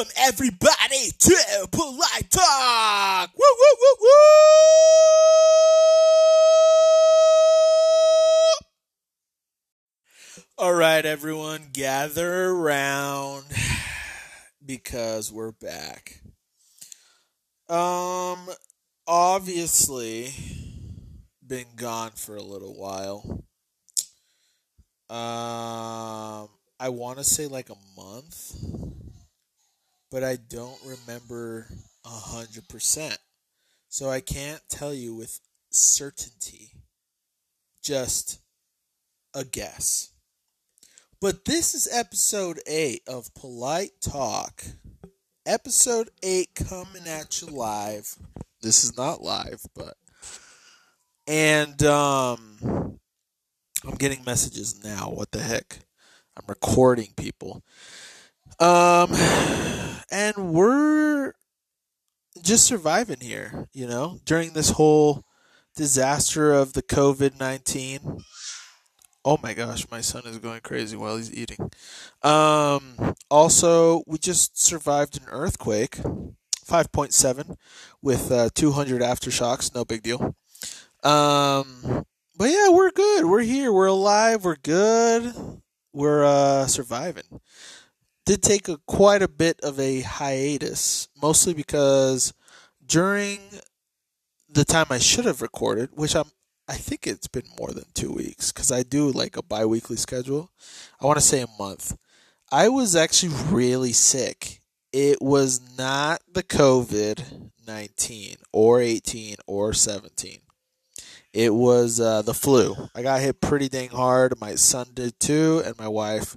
Welcome everybody to Polite Talk. Woo woo woo woo. All right, everyone, gather around because we're back. Um, obviously, been gone for a little while. Um, I want to say like a month, but I don't remember a hundred percent. So I can't tell you with certainty. Just a guess. But this is episode 8 of Polite Talk. Episode 8 coming at you live. This is not live, but and um I'm getting messages now. What the heck? I'm recording people. Um and we're just surviving here, you know, during this whole disaster of the COVID-19 Oh my gosh, my son is going crazy while he's eating. Um, also, we just survived an earthquake, 5.7, with uh, 200 aftershocks. No big deal. Um, but yeah, we're good. We're here. We're alive. We're good. We're uh, surviving. Did take a, quite a bit of a hiatus, mostly because during the time I should have recorded, which I'm I think it's been more than two weeks because I do like a bi weekly schedule. I want to say a month. I was actually really sick. It was not the COVID 19 or 18 or 17. It was uh, the flu. I got hit pretty dang hard. My son did too, and my wife.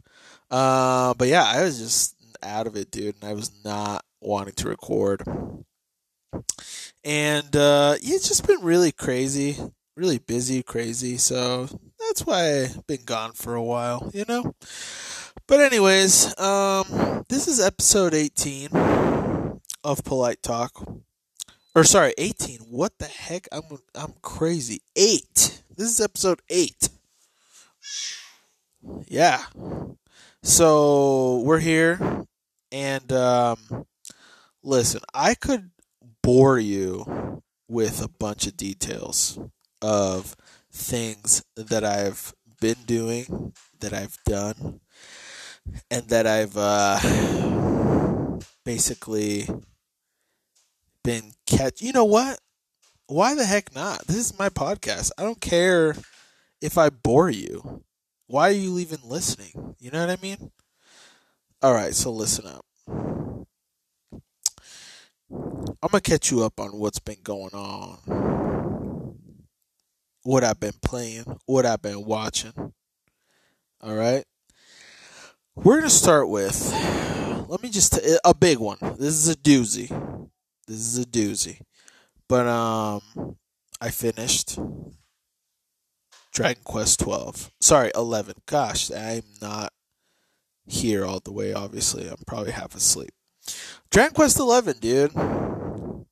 Uh, but yeah, I was just out of it, dude, and I was not wanting to record. And uh, yeah, it's just been really crazy really busy, crazy. So that's why I've been gone for a while, you know? But anyways, um this is episode 18 of Polite Talk. Or sorry, 18. What the heck? I'm I'm crazy. 8. This is episode 8. Yeah. So, we're here and um listen, I could bore you with a bunch of details of things that I've been doing, that I've done, and that I've uh, basically been catch. You know what? Why the heck not? This is my podcast. I don't care if I bore you. Why are you even listening? You know what I mean? All right, so listen up. I'm going to catch you up on what's been going on what I've been playing, what I've been watching. All right. We're going to start with, let me just, t- a big one. This is a doozy. This is a doozy. But, um, I finished Dragon Quest 12. Sorry, 11. Gosh, I'm not here all the way, obviously. I'm probably half asleep. Dragon Quest 11, dude.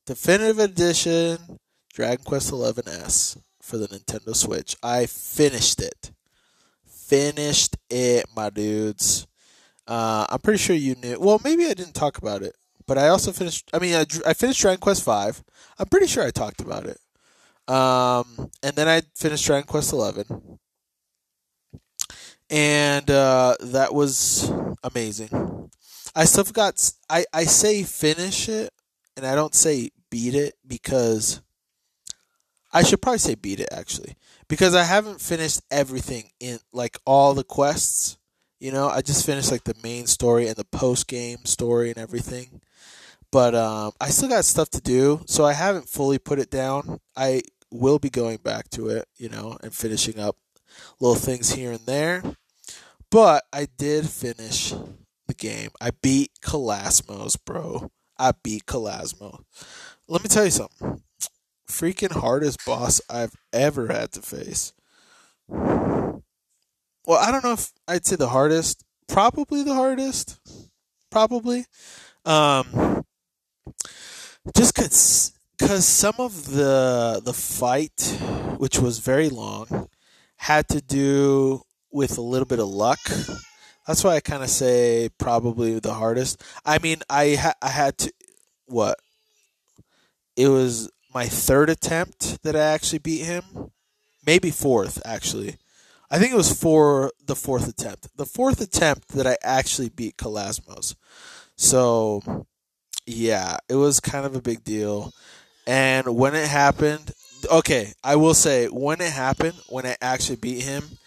Definitive Edition, Dragon Quest 11S for the Nintendo Switch. I finished it. Finished it, my dudes. Uh, I'm pretty sure you knew. Well, maybe I didn't talk about it, but I also finished. I mean, I, I finished Dragon Quest Five. I'm pretty sure I talked about it. Um, and then I finished Dragon Quest Eleven, and uh, that was amazing. I still got. I I say finish it, and I don't say beat it because I should probably say beat it actually because I haven't finished everything in like all the quests. You know, I just finished like the main story and the post game story and everything. But um, I still got stuff to do, so I haven't fully put it down. I will be going back to it, you know, and finishing up little things here and there. But I did finish the game. I beat Calasmos, bro. I beat Calasmo. Let me tell you something freaking hardest boss I've ever had to face. Well, I don't know if I'd say the hardest. Probably the hardest. Probably. Um, just cause, cause some of the the fight, which was very long, had to do with a little bit of luck. That's why I kind of say probably the hardest. I mean, I ha- I had to what? It was my third attempt that I actually beat him. Maybe fourth, actually. I think it was for the fourth attempt. The fourth attempt that I actually beat Calasmos. So, yeah, it was kind of a big deal. And when it happened, okay, I will say, when it happened, when I actually beat him,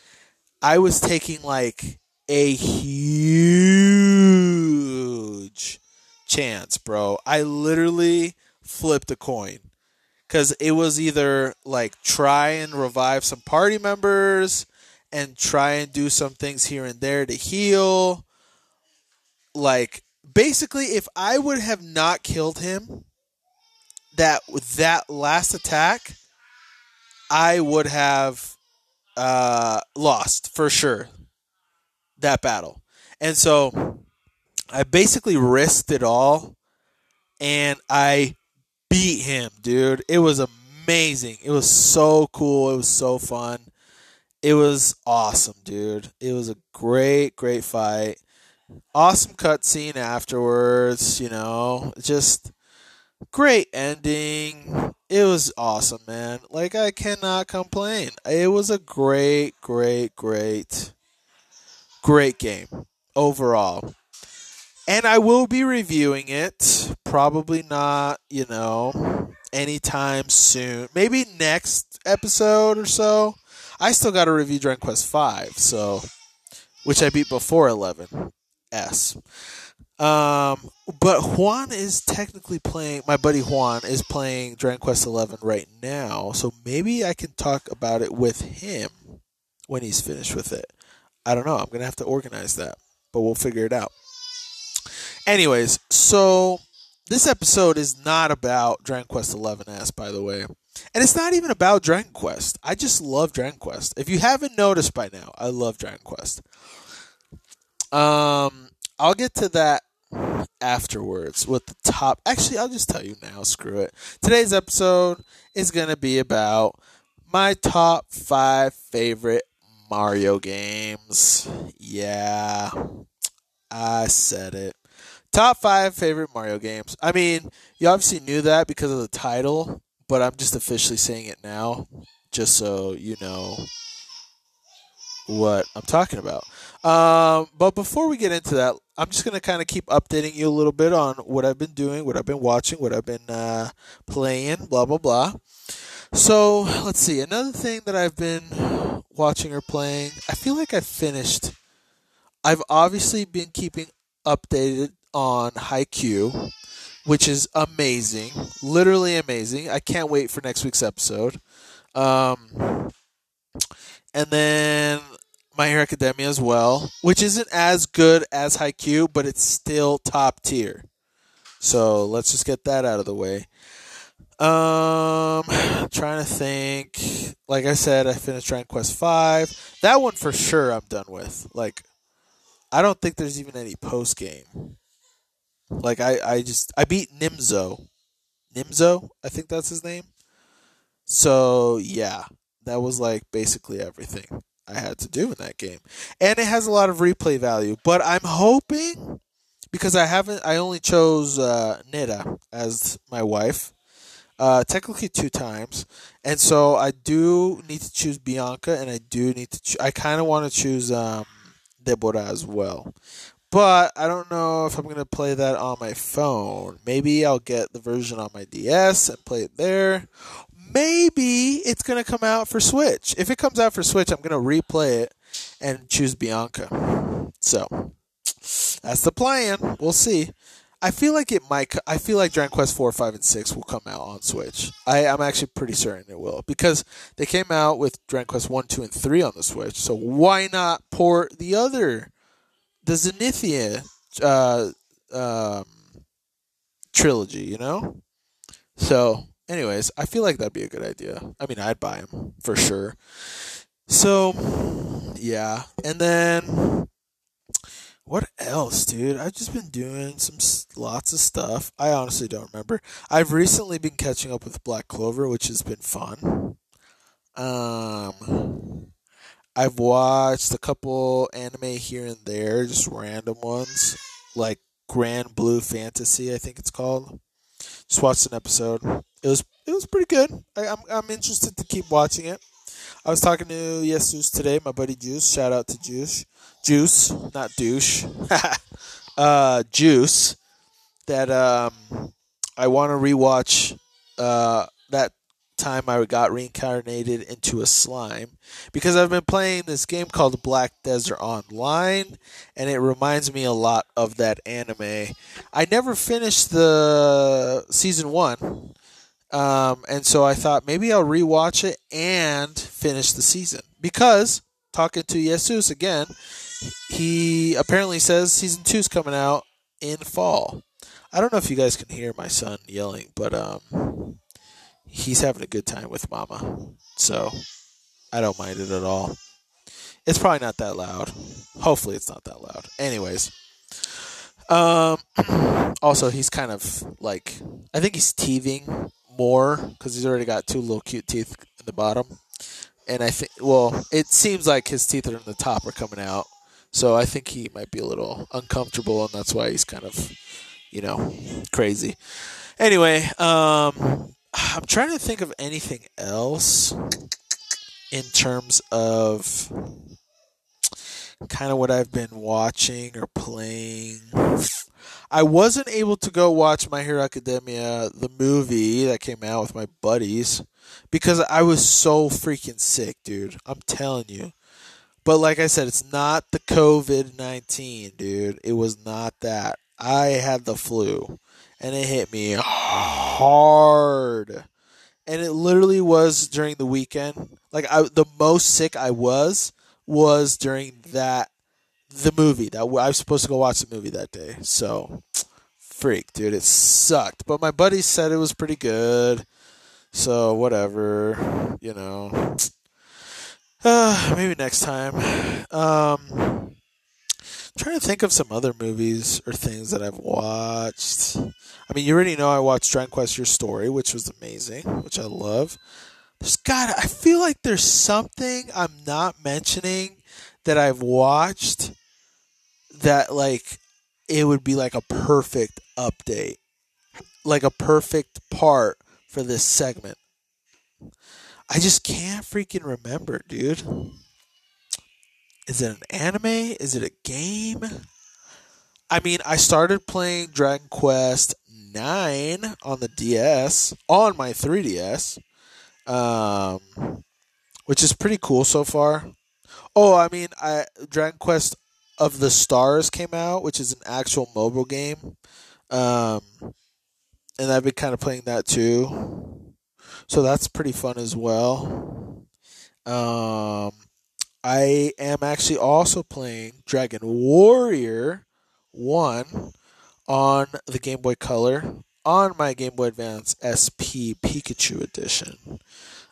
I was taking like a huge chance, bro. I literally flipped a coin because it was either like try and revive some party members and try and do some things here and there to heal. Like basically, if I would have not killed him, that with that last attack, I would have uh, lost for sure that battle. And so I basically risked it all and I beat him, dude. It was amazing. It was so cool. It was so fun. It was awesome, dude. It was a great, great fight. Awesome cutscene afterwards, you know. Just great ending. It was awesome, man. Like I cannot complain. It was a great, great, great great game overall. And I will be reviewing it. Probably not, you know, anytime soon. Maybe next episode or so. I still got to review Dragon Quest Five, so which I beat before 11S. Um, but Juan is technically playing. My buddy Juan is playing Dragon Quest Eleven right now, so maybe I can talk about it with him when he's finished with it. I don't know. I'm gonna have to organize that, but we'll figure it out. Anyways, so this episode is not about Dragon Quest Eleven S, by the way. And it's not even about Dragon Quest. I just love Dragon Quest. If you haven't noticed by now, I love Dragon Quest. Um, I'll get to that afterwards with the top. Actually, I'll just tell you now. Screw it. Today's episode is going to be about my top five favorite Mario games. Yeah, I said it. Top five favorite Mario games. I mean, you obviously knew that because of the title, but I'm just officially saying it now, just so you know what I'm talking about. Um, but before we get into that, I'm just gonna kind of keep updating you a little bit on what I've been doing, what I've been watching, what I've been uh, playing, blah blah blah. So let's see. Another thing that I've been watching or playing, I feel like I've finished. I've obviously been keeping updated on Haikyuu, which is amazing, literally amazing. I can't wait for next week's episode. Um, and then My Hero Academia as well, which isn't as good as Haikyuu, but it's still top tier. So let's just get that out of the way. Um, trying to think. Like I said, I finished Dragon Quest Five. That one for sure, I'm done with. Like, I don't think there's even any post game. Like I, I just I beat Nimzo, Nimzo, I think that's his name. So yeah, that was like basically everything I had to do in that game, and it has a lot of replay value. But I'm hoping because I haven't, I only chose uh, Nita as my wife uh, technically two times, and so I do need to choose Bianca, and I do need to. Cho- I kind of want to choose um, Deborah as well, but I don't know if I'm gonna play that on my phone. Maybe I'll get the version on my DS and play it there. Maybe it's gonna come out for Switch. If it comes out for Switch, I'm gonna replay it and choose Bianca. So that's the plan. We'll see. I feel like it might. I feel like Dragon Quest four, five, and six will come out on Switch. I, I'm actually pretty certain it will because they came out with Dragon Quest one, two, and three on the Switch. So why not port the other, the Zenithia uh, um, trilogy? You know. So, anyways, I feel like that'd be a good idea. I mean, I'd buy them for sure. So, yeah, and then what else, dude? I've just been doing some lots of stuff. I honestly don't remember. I've recently been catching up with Black Clover, which has been fun. Um, I've watched a couple anime here and there, just random ones, like Granblue Fantasy, I think it's called. Just watched an episode. It was it was pretty good. I, I'm I'm interested to keep watching it. I was talking to Jesus today, my buddy Juice. Shout out to Juice. Juice, not douche. uh, Juice. That um, I want to rewatch uh, that time I got reincarnated into a slime because I've been playing this game called Black Desert Online and it reminds me a lot of that anime. I never finished the season 1. Um, and so I thought maybe I'll rewatch it and finish the season because talking to Jesus again, he apparently says season 2 is coming out in fall. I don't know if you guys can hear my son yelling, but um he's having a good time with mama. So I don't mind it at all. It's probably not that loud. Hopefully it's not that loud. Anyways. Um also he's kind of like I think he's teething more cuz he's already got two little cute teeth in the bottom. And I think well, it seems like his teeth are in the top are coming out. So I think he might be a little uncomfortable and that's why he's kind of you know, crazy. Anyway, um I'm trying to think of anything else in terms of kind of what I've been watching or playing. I wasn't able to go watch My Hero Academia, the movie that came out with my buddies, because I was so freaking sick, dude. I'm telling you. But like I said, it's not the COVID 19, dude. It was not that. I had the flu and it hit me hard. And it literally was during the weekend. Like I, the most sick I was was during that the movie that I was supposed to go watch the movie that day. So, freak, dude, it sucked. But my buddy said it was pretty good. So whatever, you know. Uh, maybe next time. Um, trying to think of some other movies or things that I've watched. I mean, you already know I watched Dragon Quest Your Story, which was amazing, which I love. There's got I feel like there's something I'm not mentioning that I've watched that like it would be like a perfect update. Like a perfect part for this segment. I just can't freaking remember, dude. Is it an anime? Is it a game? I mean, I started playing Dragon Quest 9 on the DS, on my 3DS, um, which is pretty cool so far. Oh, I mean, I Dragon Quest of the Stars came out, which is an actual mobile game. Um, and I've been kind of playing that too. So that's pretty fun as well. Um, I am actually also playing Dragon Warrior 1 on the Game Boy Color on my Game Boy Advance SP Pikachu Edition.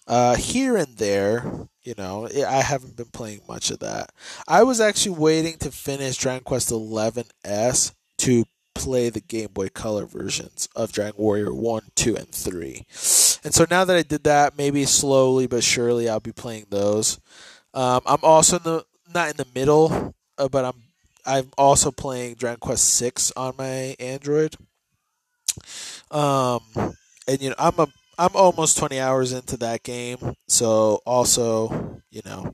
Uh, here and there, you know, I haven't been playing much of that. I was actually waiting to finish Dragon Quest XI S to play the Game Boy Color versions of Dragon Warrior 1, 2, and 3. And so now that I did that, maybe slowly but surely I'll be playing those. Um, I'm also in the not in the middle, uh, but I'm I'm also playing Dragon Quest Six on my Android. Um, and you know I'm a I'm almost 20 hours into that game, so also you know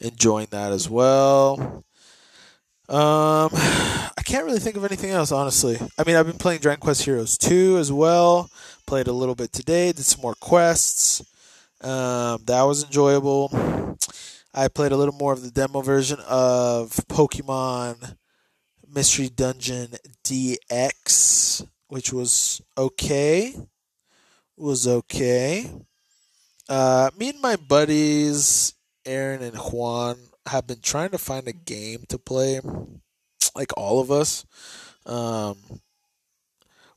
enjoying that as well. Um, I can't really think of anything else, honestly. I mean, I've been playing Dragon Quest Heroes 2 as well. Played a little bit today, did some more quests. Um, that was enjoyable. I played a little more of the demo version of Pokemon Mystery Dungeon DX, which was okay. Was okay. Uh, me and my buddies, Aaron and Juan, have been trying to find a game to play, like all of us. Um,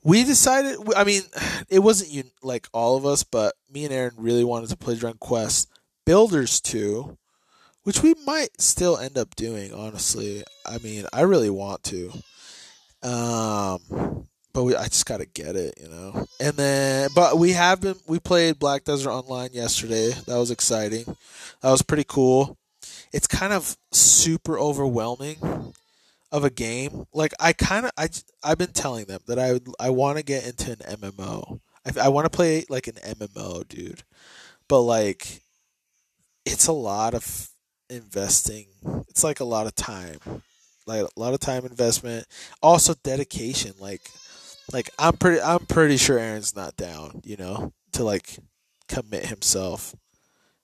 we decided. I mean, it wasn't like all of us, but me and Aaron really wanted to play Dragon Quest Builders two, which we might still end up doing. Honestly, I mean, I really want to. Um, but we, I just gotta get it, you know. And then, but we have been. We played Black Desert Online yesterday. That was exciting. That was pretty cool. it's kind of super overwhelming of a game. Like I kind of I I've been telling them that I I want to get into an MMO. I, I want to play like an MMO, dude. But like it's a lot of investing. It's like a lot of time. Like a lot of time investment, also dedication like like I'm pretty I'm pretty sure Aaron's not down, you know, to like commit himself,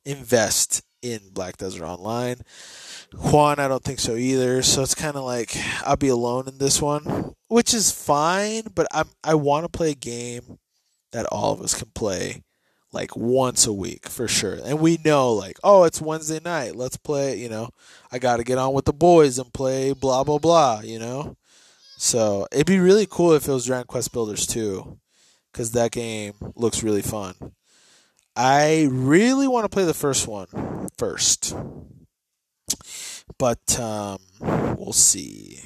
invest in Black Desert Online. Juan, I don't think so either. So it's kind of like I'll be alone in this one, which is fine. But I'm I want to play a game that all of us can play like once a week for sure. And we know like, oh, it's Wednesday night. Let's play. You know, I got to get on with the boys and play blah blah blah. You know, so it'd be really cool if it was Dragon Quest Builders 2, because that game looks really fun. I really want to play the first one first, but um, we'll see.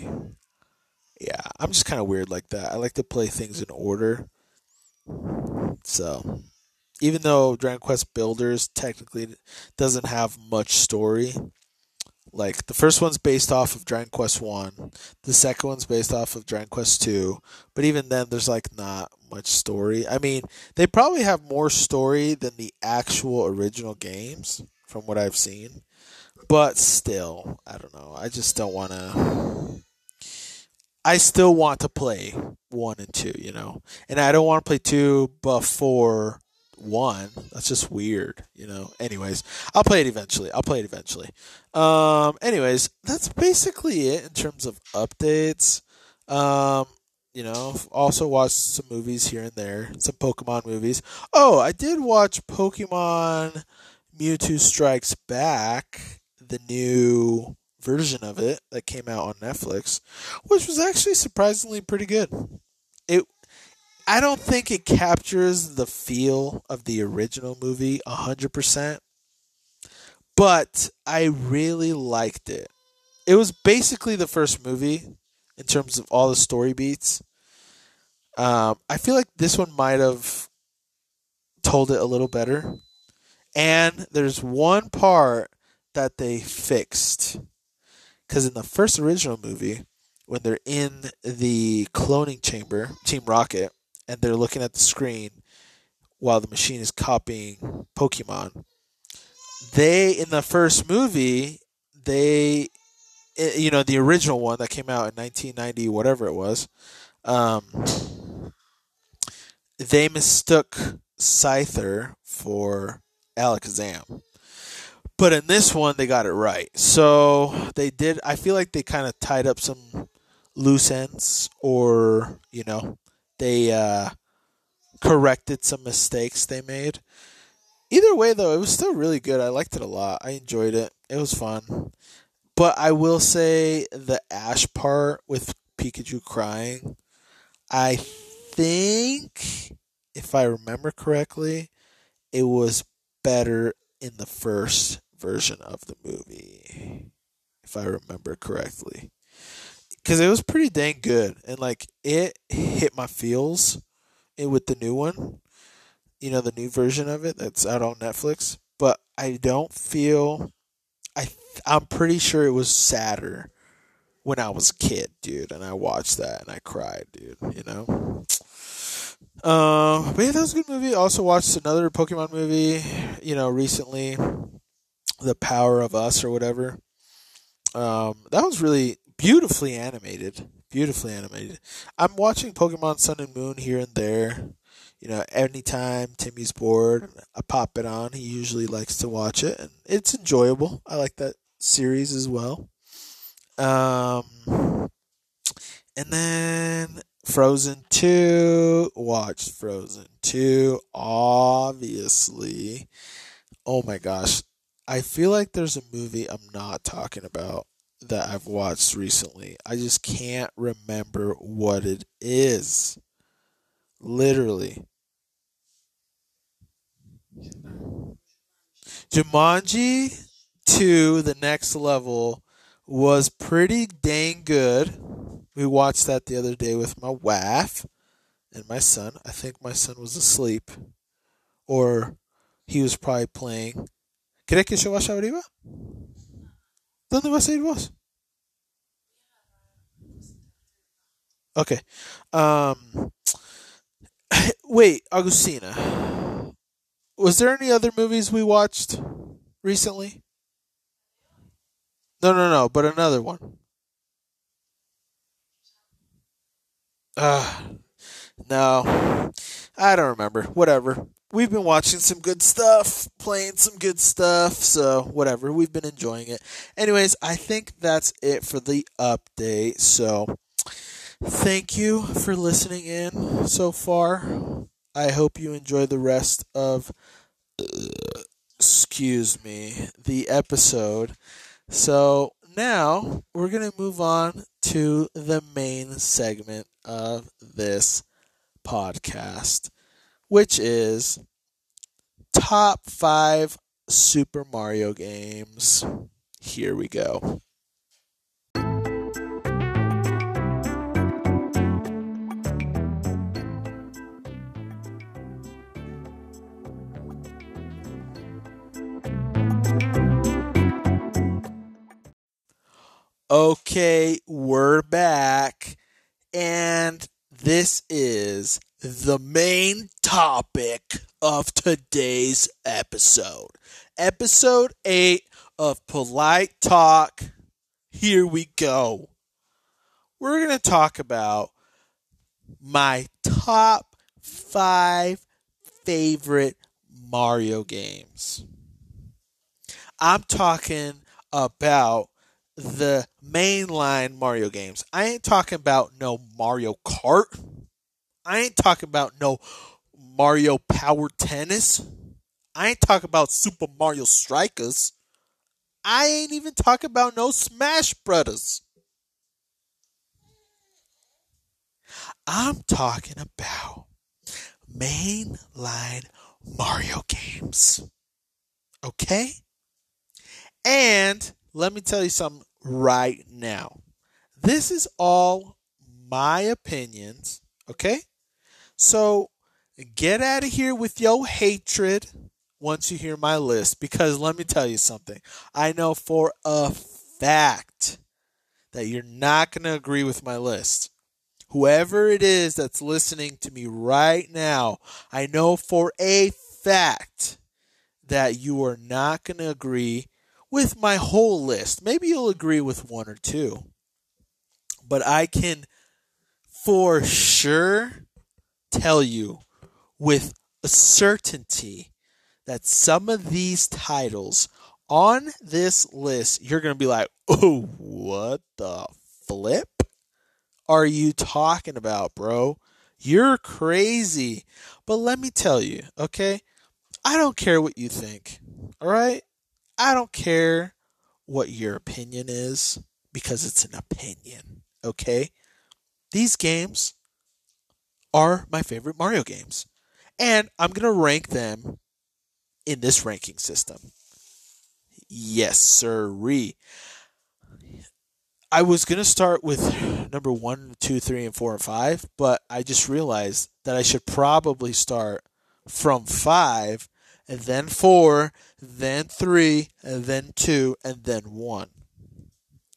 Yeah, I'm just kind of weird like that. I like to play things in order. So, even though Dragon Quest Builders technically doesn't have much story, like the first one's based off of Dragon Quest One, the second one's based off of Dragon Quest Two, but even then, there's like not much story. I mean, they probably have more story than the actual original games, from what I've seen. But still, I don't know. I just don't want to. I still want to play one and two, you know, and I don't want to play two before one. That's just weird, you know. Anyways, I'll play it eventually. I'll play it eventually. Um, anyways, that's basically it in terms of updates. Um, you know, also watched some movies here and there, some Pokemon movies. Oh, I did watch Pokemon Mewtwo Strikes Back, the new version of it that came out on Netflix, which was actually surprisingly pretty good. It I don't think it captures the feel of the original movie 100%, but I really liked it. It was basically the first movie in terms of all the story beats. Um, I feel like this one might have told it a little better. And there's one part that they fixed. Because in the first original movie, when they're in the cloning chamber, Team Rocket, and they're looking at the screen while the machine is copying Pokemon. They in the first movie, they eh, you know, the original one that came out in 1990 whatever it was, um, they mistook Scyther for Alakazam. But in this one, they got it right. So they did. I feel like they kind of tied up some loose ends, or you know, they uh, corrected some mistakes they made. Either way, though, it was still really good. I liked it a lot. I enjoyed it. It was fun. But I will say the Ash part with Pikachu crying, I think, if I remember correctly, it was better in the first version of the movie. If I remember correctly because it was pretty dang good and like it hit my feels with the new one you know the new version of it that's out on netflix but i don't feel i i'm pretty sure it was sadder when i was a kid dude and i watched that and i cried dude you know uh, but yeah, that was a good movie. Also watched another Pokemon movie, you know, recently, The Power of Us or whatever. Um, that was really beautifully animated. Beautifully animated. I'm watching Pokemon Sun and Moon here and there. You know, anytime Timmy's bored, I pop it on. He usually likes to watch it, and it's enjoyable. I like that series as well. Um, and then Frozen 2. Watched Frozen 2, obviously. Oh my gosh. I feel like there's a movie I'm not talking about that I've watched recently. I just can't remember what it is. Literally. Jumanji 2, the next level, was pretty dang good. We watched that the other day with my wife and my son. I think my son was asleep. Or he was probably playing. ¿Crees que yo vaya arriba? ¿Dónde vas a it was. Okay. Um, wait, Agustina. Was there any other movies we watched recently? No, no, no, but another one. Uh, no. I don't remember. Whatever. We've been watching some good stuff, playing some good stuff, so whatever. We've been enjoying it. Anyways, I think that's it for the update. So, thank you for listening in so far. I hope you enjoy the rest of, excuse me, the episode. So, now we're going to move on to the main segment of this podcast, which is top five Super Mario games. Here we go. Okay, we're back. And this is the main topic of today's episode. Episode 8 of Polite Talk. Here we go. We're going to talk about my top five favorite Mario games. I'm talking about the mainline Mario games. I ain't talking about no Mario Kart. I ain't talking about no Mario Power Tennis. I ain't talking about Super Mario Strikers. I ain't even talking about no Smash Brothers. I'm talking about mainline Mario games. Okay? And let me tell you something right now. This is all my opinions, okay? So get out of here with your hatred once you hear my list because let me tell you something. I know for a fact that you're not going to agree with my list. Whoever it is that's listening to me right now, I know for a fact that you are not going to agree with my whole list. Maybe you'll agree with one or two. But I can for sure tell you with a certainty that some of these titles on this list, you're going to be like, oh, what the flip are you talking about, bro? You're crazy. But let me tell you, okay? I don't care what you think, all right? I don't care what your opinion is because it's an opinion, okay? These games are my favorite Mario games. And I'm going to rank them in this ranking system. Yes, sirree. I was going to start with number one, two, three, and four, and five, but I just realized that I should probably start from five and then four, then three, and then two, and then one.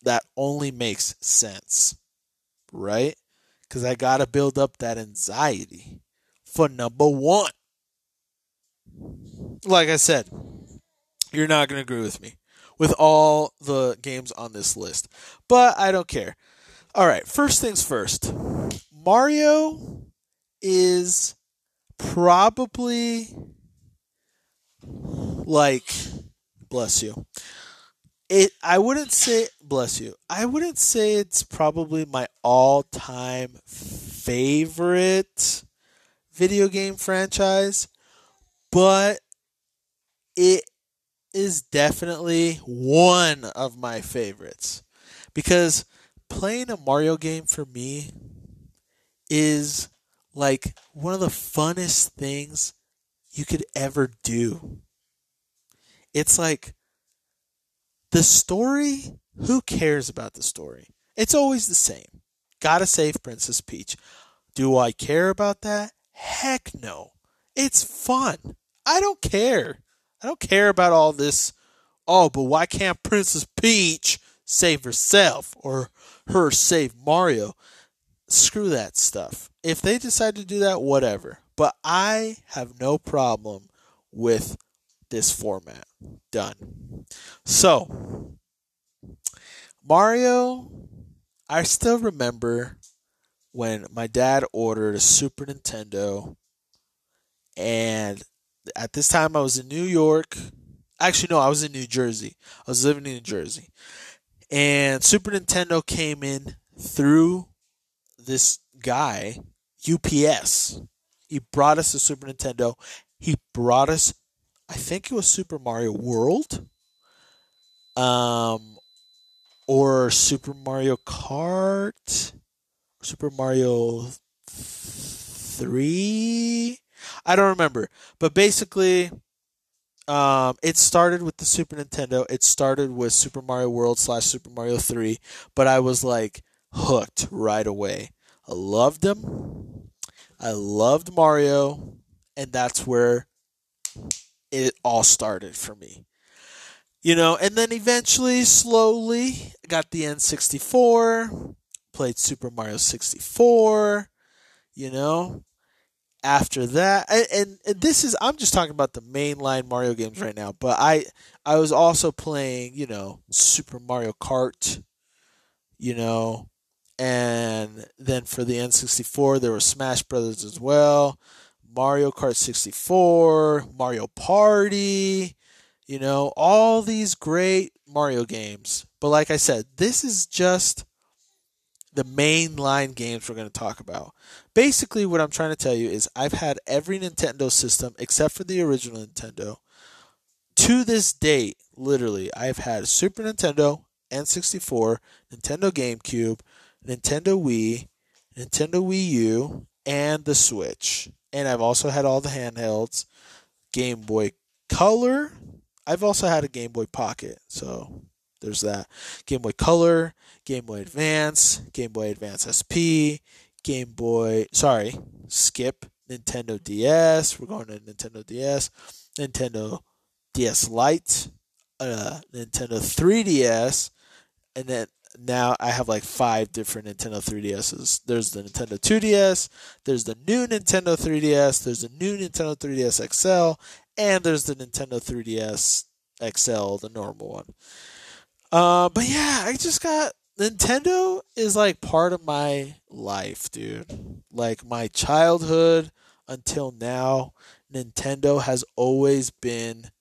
That only makes sense, right? Because I got to build up that anxiety for number one. Like I said, you're not going to agree with me with all the games on this list, but I don't care. All right, first things first Mario is probably like bless you it i wouldn't say bless you i wouldn't say it's probably my all-time favorite video game franchise but it is definitely one of my favorites because playing a mario game for me is like one of the funnest things you could ever do. It's like the story, who cares about the story? It's always the same. Gotta save Princess Peach. Do I care about that? Heck no. It's fun. I don't care. I don't care about all this. Oh, but why can't Princess Peach save herself or her save Mario. Screw that stuff. If they decide to do that, whatever. But I have no problem with this format. Done. So, Mario, I still remember when my dad ordered a Super Nintendo, and at this time I was in New York. Actually, no, I was in New Jersey. I was living in New Jersey. And Super Nintendo came in through this guy, UPS. He brought us a Super Nintendo. He brought us, I think it was Super Mario World, um, or Super Mario Kart, Super Mario Three. I don't remember, but basically, um, it started with the Super Nintendo. It started with Super Mario World slash Super Mario Three, but I was like hooked right away. I loved them. I loved Mario, and that's where it all started for me. You know, and then eventually, slowly, got the N64, played Super Mario 64, you know. After that, and, and, this is I'm just talking about the mainline Mario games right now, but I I was also playing, you know, Super Mario Kart, you know, and then for the N64 there was Smash Brothers as well, Mario Kart 64, Mario Party, you know, all these great Mario games. But like I said, this is just the main line games we're going to talk about. Basically, what I'm trying to tell you is I've had every Nintendo system except for the original Nintendo. To this date, literally, I've had Super Nintendo, N64, Nintendo GameCube, Nintendo Wii, Nintendo Wii U, and the Switch. And I've also had all the handhelds, Game Boy Color. I've also had a Game Boy Pocket, so there's that. Game Boy Color, Game Boy Advance, Game Boy Advance SP, Game Boy, sorry, skip Nintendo DS. We're going to Nintendo DS, Nintendo DS Lite, uh, Nintendo 3DS, and then now I have like five different Nintendo 3DSs. There's the Nintendo 2DS, there's the new Nintendo 3DS, there's the new Nintendo 3DS XL, and there's the Nintendo 3DS XL, the normal one. Uh, but yeah, I just got Nintendo is like part of my life, dude. Like my childhood until now, Nintendo has always been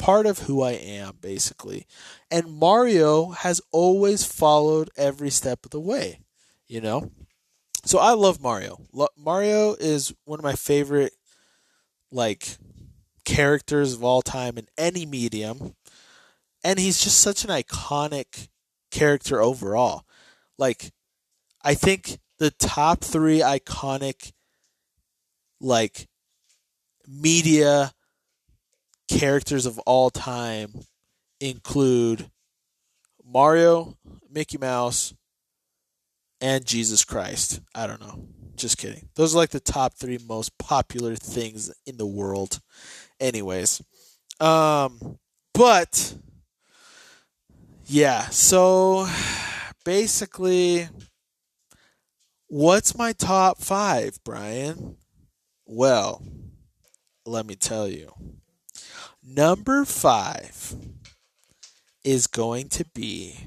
part of who I am, basically. And Mario has always followed every step of the way, you know? So I love Mario. Lo- Mario is one of my favorite, like, characters of all time in any medium. And he's just such an iconic character overall. Like, I think the top three iconic, like, media characters of all time include Mario, Mickey Mouse, and Jesus Christ. I don't know. Just kidding. Those are like the top three most popular things in the world. Anyways. Um but yeah, so basically what's my top five, Brian? Well, let me tell you. Number five is going to be.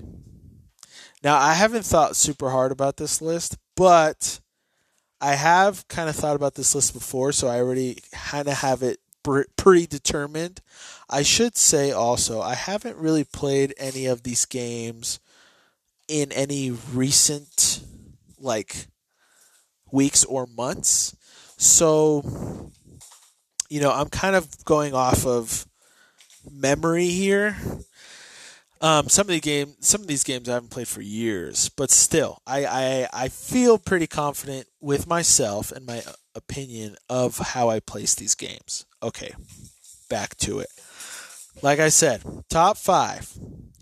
Now, I haven't thought super hard about this list, but I have kind of thought about this list before, so I already kind of have it predetermined. I should say also, I haven't really played any of these games in any recent, like, weeks or months. So you know, I'm kind of going off of memory here. Um, some of the game, some of these games I haven't played for years, but still, I, I I feel pretty confident with myself and my opinion of how I place these games. Okay, back to it. Like I said, top five.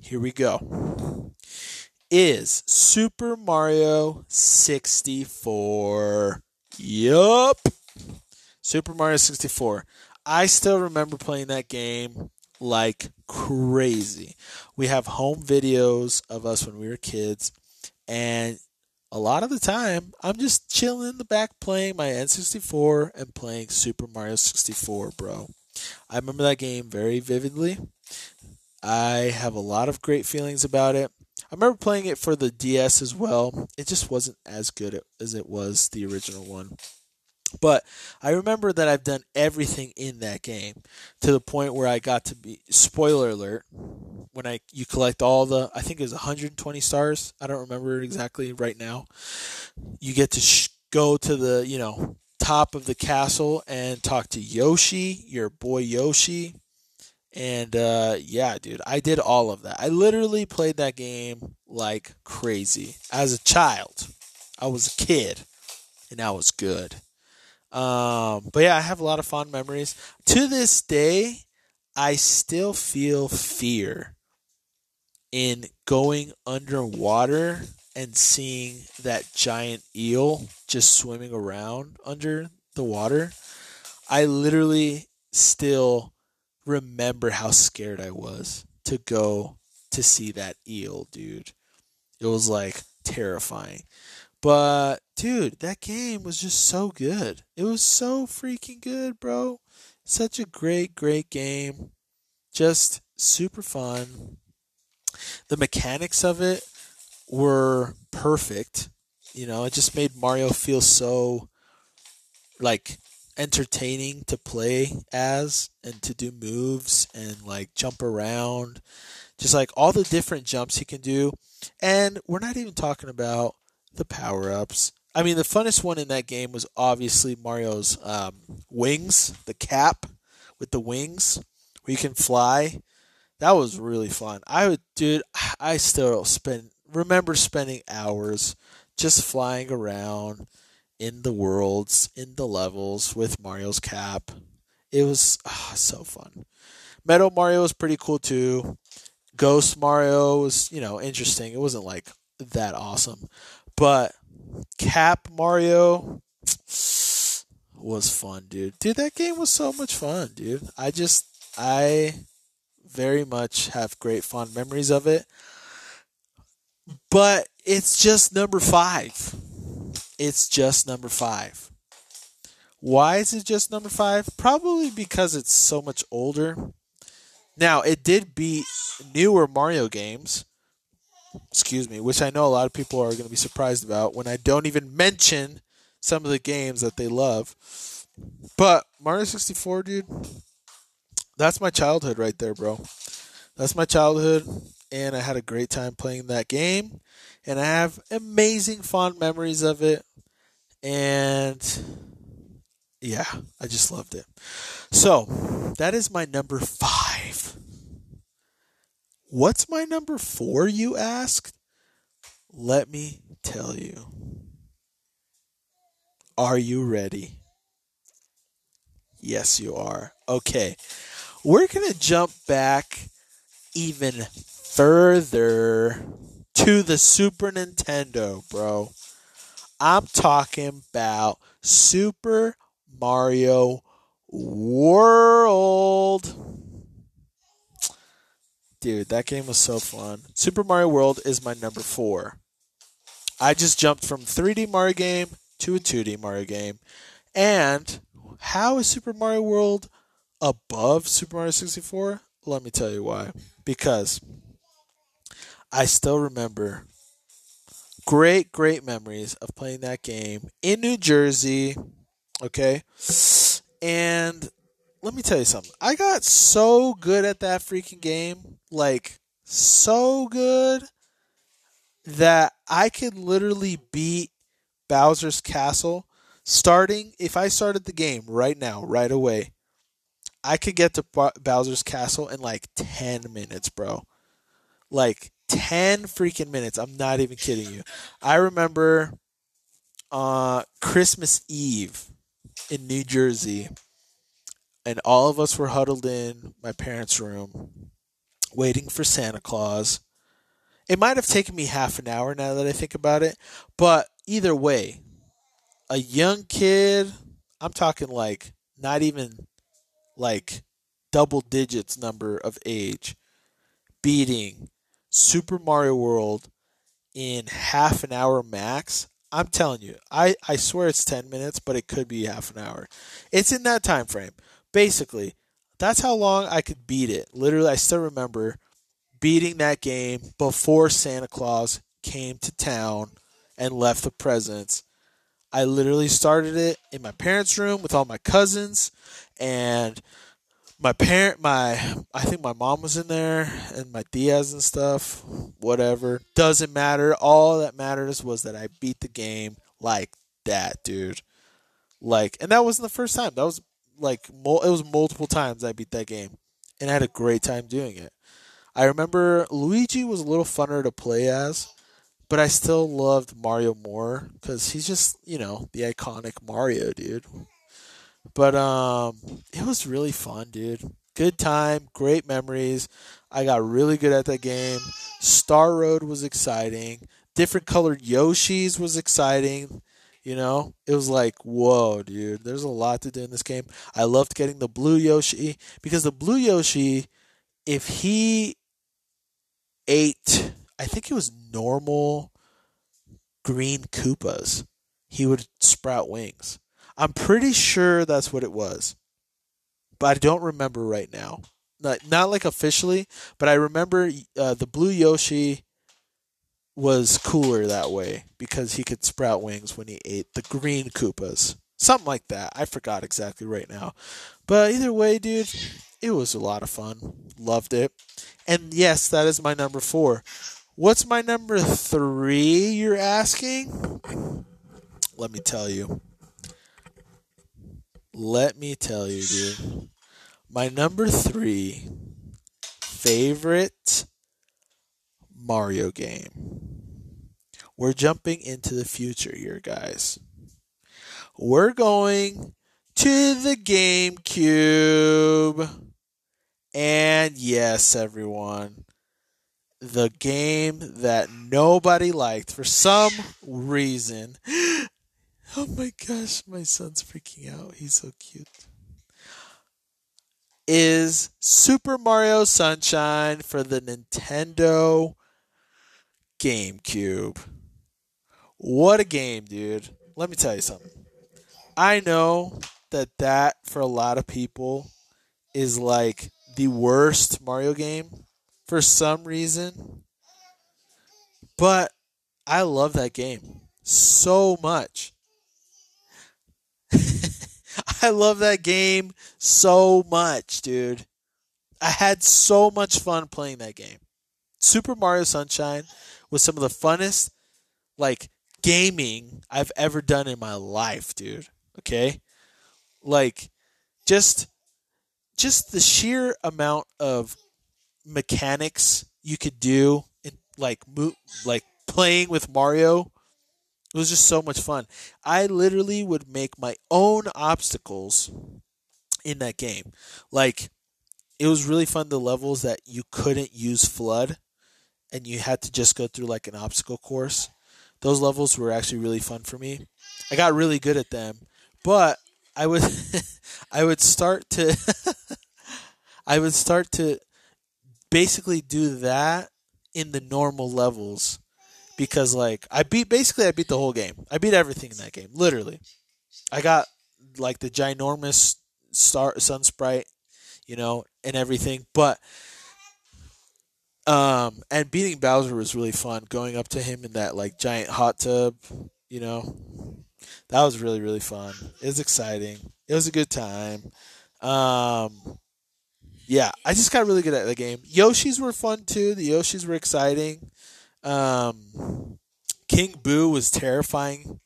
Here we go. Is Super Mario 64. Yup. Super Mario 64. I still remember playing that game like crazy. We have home videos of us when we were kids, and a lot of the time, I'm just chilling in the back playing my N64 and playing Super Mario 64, bro. I remember that game very vividly. I have a lot of great feelings about it. I remember playing it for the DS as well. It just wasn't as good as it was the original one. But I remember that I've done everything in that game to the point where I got to be spoiler alert when I you collect all the I think it was 120 stars. I don't remember exactly right now. You get to sh- go to the, you know, top of the castle and talk to Yoshi, your boy Yoshi. And uh, yeah, dude, I did all of that. I literally played that game like crazy as a child. I was a kid, and I was good. Um, but yeah, I have a lot of fond memories. To this day, I still feel fear in going underwater and seeing that giant eel just swimming around under the water. I literally still remember how scared I was to go to see that eel, dude. It was like terrifying. But dude, that game was just so good. It was so freaking good, bro. Such a great, great game. Just super fun. The mechanics of it were perfect. You know, it just made Mario feel so like entertaining to play as and to do moves and like jump around. Just like all the different jumps he can do. And we're not even talking about the power ups. I mean, the funnest one in that game was obviously Mario's um, wings, the cap with the wings where you can fly. That was really fun. I would, dude. I still spend remember spending hours just flying around in the worlds, in the levels with Mario's cap. It was oh, so fun. Metal Mario was pretty cool too. Ghost Mario was, you know, interesting. It wasn't like that awesome. But Cap Mario was fun, dude. Dude, that game was so much fun, dude. I just I very much have great fond memories of it. But it's just number 5. It's just number 5. Why is it just number 5? Probably because it's so much older. Now, it did beat newer Mario games excuse me, which I know a lot of people are going to be surprised about when I don't even mention some of the games that they love. But Mario 64, dude, that's my childhood right there, bro. That's my childhood, and I had a great time playing that game, and I have amazing fond memories of it, and yeah, I just loved it. So, that is my number five. What's my number four, you asked? Let me tell you. Are you ready? Yes, you are. Okay. We're going to jump back even further to the Super Nintendo, bro. I'm talking about Super Mario World. Dude, that game was so fun. Super Mario World is my number four. I just jumped from 3D Mario game to a 2D Mario game. And how is Super Mario World above Super Mario 64? Let me tell you why. Because I still remember great, great memories of playing that game in New Jersey. Okay. And let me tell you something. I got so good at that freaking game, like so good that I could literally beat Bowser's Castle starting if I started the game right now, right away. I could get to Bowser's Castle in like 10 minutes, bro. Like 10 freaking minutes. I'm not even kidding you. I remember uh Christmas Eve in New Jersey and all of us were huddled in my parents' room waiting for Santa Claus. It might have taken me half an hour now that I think about it, but either way, a young kid, I'm talking like not even like double digits number of age beating Super Mario World in half an hour max, I'm telling you, I, I swear it's 10 minutes, but it could be half an hour. It's in that time frame. Basically, that's how long I could beat it. Literally, I still remember beating that game before Santa Claus came to town and left the presents. I literally started it in my parents' room with all my cousins and my parent my I think my mom was in there and my Diaz and stuff. Whatever. Doesn't matter. All that matters was that I beat the game like that, dude. Like and that wasn't the first time. That was like it was multiple times I beat that game. And I had a great time doing it. I remember Luigi was a little funner to play as, but I still loved Mario more cuz he's just, you know, the iconic Mario, dude. But um, it was really fun, dude. Good time, great memories. I got really good at that game. Star Road was exciting. Different colored Yoshis was exciting. You know, it was like, whoa, dude, there's a lot to do in this game. I loved getting the blue Yoshi because the blue Yoshi, if he ate, I think it was normal green Koopas, he would sprout wings. I'm pretty sure that's what it was, but I don't remember right now. Not not like officially, but I remember uh, the blue Yoshi was cooler that way because he could sprout wings when he ate the green Koopas. Something like that. I forgot exactly right now. But either way, dude, it was a lot of fun. Loved it. And yes, that is my number four. What's my number three, you're asking? Let me tell you. Let me tell you, dude. My number three favorite Mario game. We're jumping into the future here, guys. We're going to the GameCube. And yes, everyone, the game that nobody liked for some reason Oh my gosh, my son's freaking out. He's so cute. Is Super Mario Sunshine for the Nintendo GameCube. What a game, dude. Let me tell you something. I know that that for a lot of people is like the worst Mario game for some reason. But I love that game so much. I love that game so much, dude. I had so much fun playing that game. Super Mario Sunshine was some of the funnest, like, gaming I've ever done in my life, dude. Okay? Like, just just the sheer amount of mechanics you could do in like mo- like playing with Mario it was just so much fun. I literally would make my own obstacles in that game. Like, it was really fun the levels that you couldn't use FLUDD and you had to just go through like an obstacle course. Those levels were actually really fun for me. I got really good at them, but I would I would start to I would start to basically do that in the normal levels because like I beat basically I beat the whole game. I beat everything in that game, literally. I got like the ginormous star sun sprite, you know, and everything, but um and beating Bowser was really fun going up to him in that like giant hot tub, you know. That was really really fun. It was exciting. It was a good time. Um yeah, I just got really good at the game. Yoshis were fun too. The Yoshis were exciting. Um, King Boo was terrifying,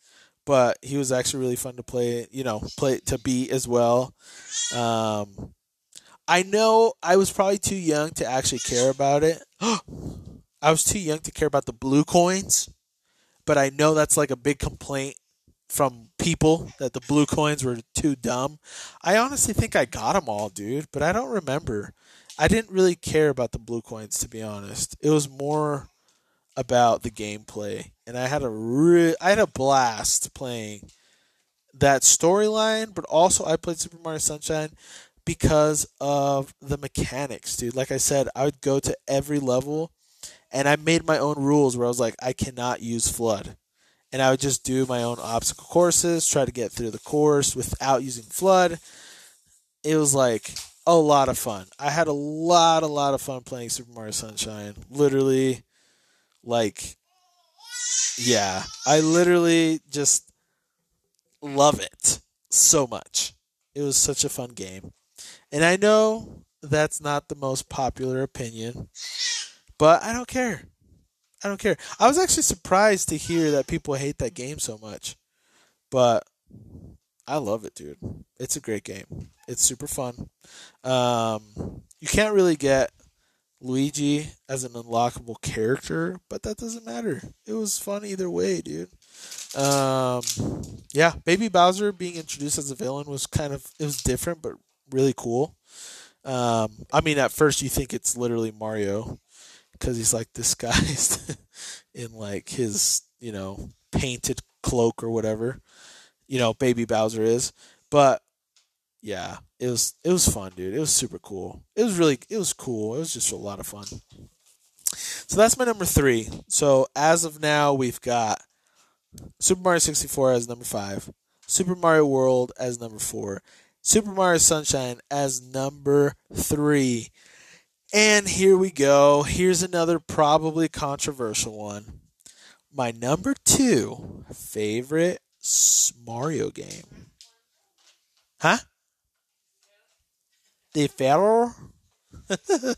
but he was actually really fun to play. You know, play to beat as well. Um, I know I was probably too young to actually care about it. I was too young to care about the blue coins, but I know that's like a big complaint from people that the blue coins were too dumb. I honestly think I got them all, dude, but I don't remember. I didn't really care about the blue coins to be honest. It was more about the gameplay, and I had a re- I had a blast playing that storyline. But also, I played Super Mario Sunshine because of the mechanics, dude. Like I said, I would go to every level and I made my own rules where I was like, I cannot use FLUDD. And I would just do my own obstacle courses, try to get through the course without using FLUDD. It was like a lot of fun. I had a lot, a lot of fun playing Super Mario Sunshine. Literally, like, yeah, I literally just love it so much. It was such a fun game. And I know that's not the most popular opinion, but I don't care. I don't care. I was actually surprised to hear that people hate that game so much. But I love it, dude. It's a great game. It's super fun. Um, you can't really get Luigi as an unlockable character, but that doesn't matter. It was fun either way, dude. Um, yeah, Baby Bowser being introduced as a villain was kind of it was different, but really cool. Um, I mean, at first you think it's literally Mario because he's like disguised in like his you know painted cloak or whatever. You know, Baby Bowser is, but yeah, it was it was fun, dude. It was super cool. It was really it was cool. It was just a lot of fun. So that's my number three. So as of now, we've got Super Mario 64 as number five, Super Mario World as number four, Super Mario Sunshine as number three. And here we go. Here's another probably controversial one. My number two favorite Mario game. Huh? The Pharaoh?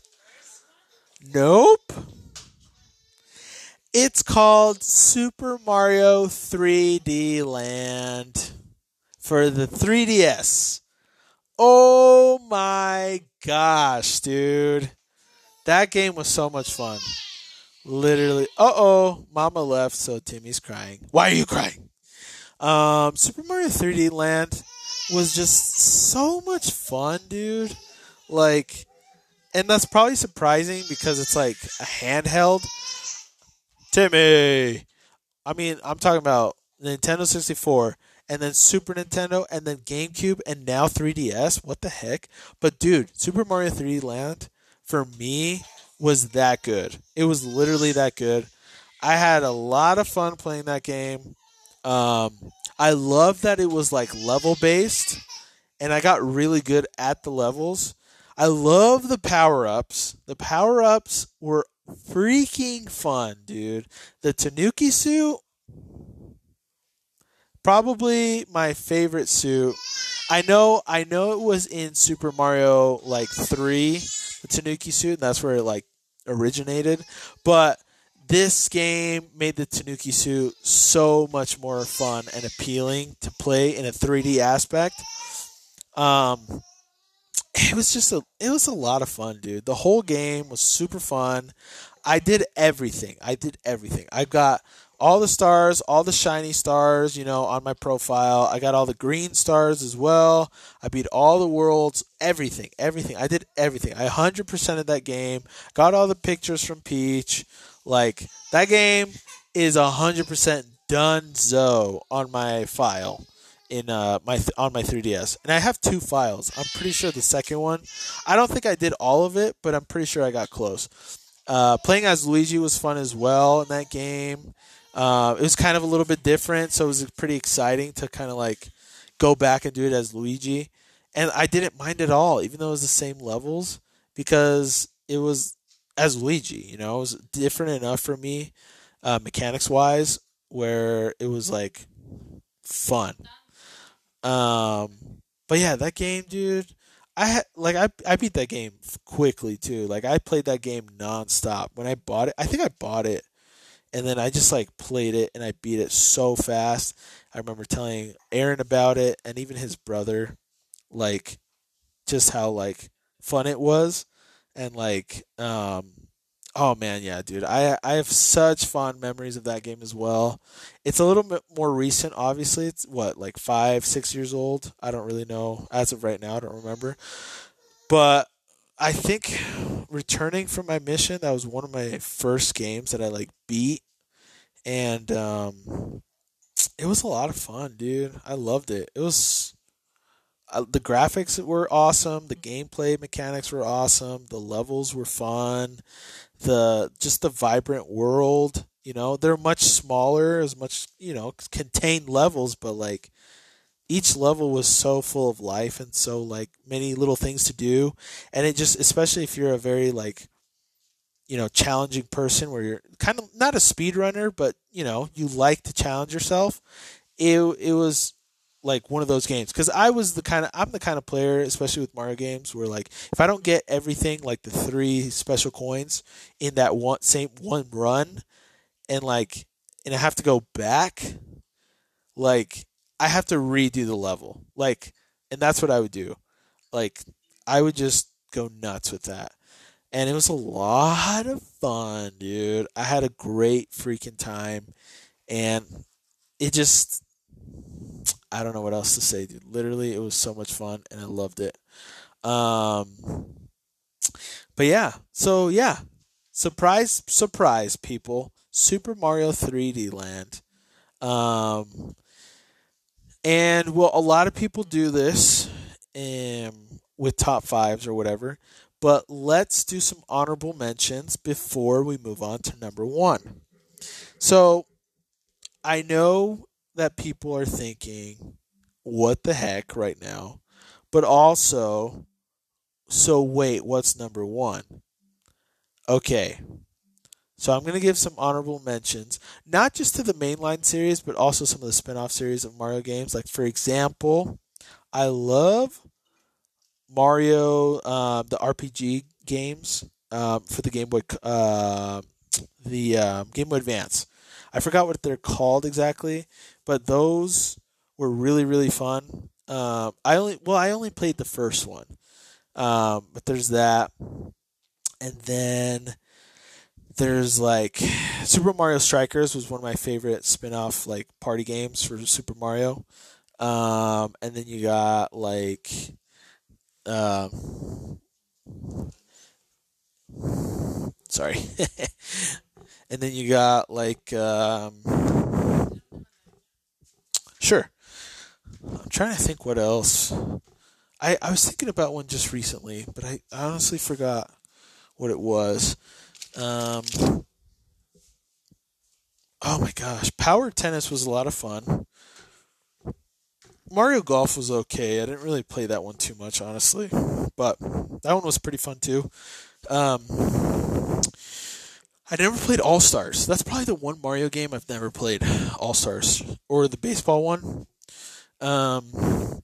nope. It's called Super Mario 3D Land for the 3DS. Oh my gosh, dude. That game was so much fun. Literally. Uh oh, Mama left, so Timmy's crying. Why are you crying? Um, Super Mario 3D Land was just so much fun, dude. Like, and that's probably surprising because it's like a handheld. Timmy! I mean, I'm talking about Nintendo 64 and then Super Nintendo and then GameCube and now 3DS. What the heck? But dude, Super Mario 3D Land for me was that good. It was literally that good. I had a lot of fun playing that game. Um, I love that it was like level based, and I got really good at the levels. I love the power ups. The power ups were freaking fun, dude. The Tanuki suit, probably my favorite suit. I know, I know it was in Super Mario like three, the Tanuki suit, and that's where it like originated. But this game made the Tanuki suit so much more fun and appealing to play in a 3D aspect. Um, it was just a it was a lot of fun, dude. The whole game was super fun. I did everything. I did everything. I got all the stars, all the shiny stars, you know, on my profile. I got all the green stars as well. I beat all the worlds, everything, everything. I did everything. I 100% of that game. Got all the pictures from Peach. Like that game is 100% done so on my file in uh my th- on my 3DS. And I have two files. I'm pretty sure the second one, I don't think I did all of it, but I'm pretty sure I got close. Uh, playing as Luigi was fun as well in that game. Uh, it was kind of a little bit different, so it was pretty exciting to kind of like go back and do it as Luigi. And I didn't mind at all, even though it was the same levels, because it was as Luigi. You know, it was different enough for me, uh, mechanics wise, where it was like fun. Um, but yeah, that game, dude. I had like I I beat that game quickly too. Like I played that game nonstop. When I bought it, I think I bought it and then I just like played it and I beat it so fast. I remember telling Aaron about it and even his brother, like just how like fun it was, and like um, oh man, yeah, dude, I I have such fond memories of that game as well. It's a little bit more recent, obviously. It's what like five, six years old. I don't really know as of right now. I don't remember, but I think returning from my mission, that was one of my first games that I like beat, and um, it was a lot of fun, dude. I loved it. It was uh, the graphics were awesome, the gameplay mechanics were awesome, the levels were fun, the just the vibrant world. You know, they're much smaller, as much you know, contained levels, but like each level was so full of life and so like many little things to do, and it just especially if you're a very like you know challenging person where you're kind of not a speedrunner but you know you like to challenge yourself it it was like one of those games. Because I was the kind of I'm the kind of player, especially with Mario games, where like if I don't get everything like the three special coins in that one same one run, and like and I have to go back, like I have to redo the level, like, and that's what I would do, like I would just go nuts with that. And it was a lot of fun, dude. I had a great freaking time. And it just I don't know what else to say, dude. Literally, it was so much fun, and I loved it. Um, but yeah, so yeah, surprise, surprise, people! Super Mario 3D Land. Um, and well, a lot of people do this um, with top fives or whatever. But let's do some honorable mentions before we move on to number one. So I know that people are thinking, what the heck right now? But also, so wait, what's number one? Okay. So I'm going to give some honorable mentions, not just to the mainline series, but also some of the spin-off series of Mario games. Like for example, I love Mario, uh, the RPG games um, for the Game Boy, uh, the um, Game Boy Advance. I forgot what they're called exactly, but those were really really fun. Um, I only well I only played the first one, um, but there's that, and then there's like Super Mario Strikers was one of my favorite spin-off like party games for Super Mario. Um, and then you got like um, sorry. and then you got like um, Sure. I'm trying to think what else. I, I was thinking about one just recently, but I, I honestly forgot what it was. Um, oh my gosh. Power Tennis was a lot of fun. Mario Golf was okay. I didn't really play that one too much, honestly. But that one was pretty fun too. Um, I never played All Stars. That's probably the one Mario game I've never played. All Stars or the baseball one. Um,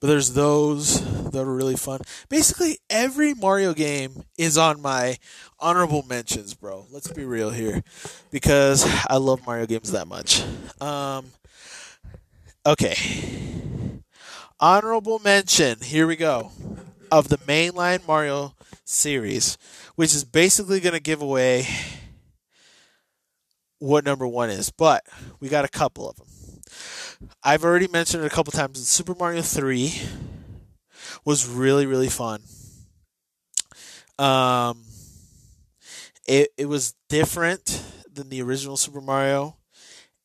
but there's those that are really fun. Basically, every Mario game is on my honorable mentions, bro. Let's be real here, because I love Mario games that much. Um, okay, honorable mention. Here we go of the mainline Mario series which is basically going to give away what number one is. But we got a couple of them. I've already mentioned it a couple times. Super Mario 3 was really, really fun. Um, it, it was different than the original Super Mario.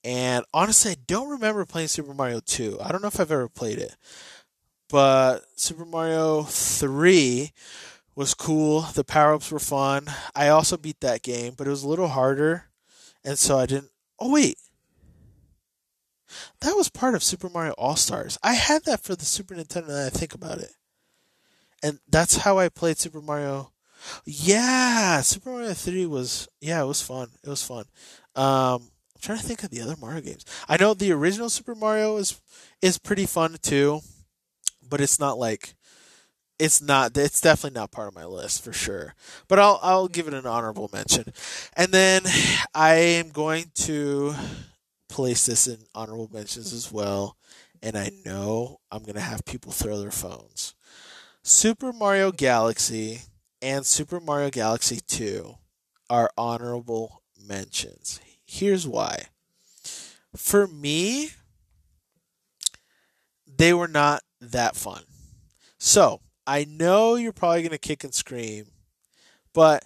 And honestly, I don't remember playing Super Mario 2. I don't know if I've ever played it. But Super Mario 3 was cool. The power ups were fun. I also beat that game, but it was a little harder, and so I didn't. Oh wait, that was part of Super Mario All Stars. I had that for the Super Nintendo. Now I think about it, and that's how I played Super Mario. Yeah, Super Mario Three was yeah, it was fun. It was fun. Um, I'm trying to think of the other Mario games. I know the original Super Mario is is pretty fun too, but it's not like it's not it's definitely not part of my list for sure but i'll i'll give it an honorable mention and then i am going to place this in honorable mentions as well and i know i'm going to have people throw their phones. Super mario galaxy and super mario galaxy 2 are honorable mentions. Here's why. For me they were not that fun. So I know you're probably going to kick and scream, but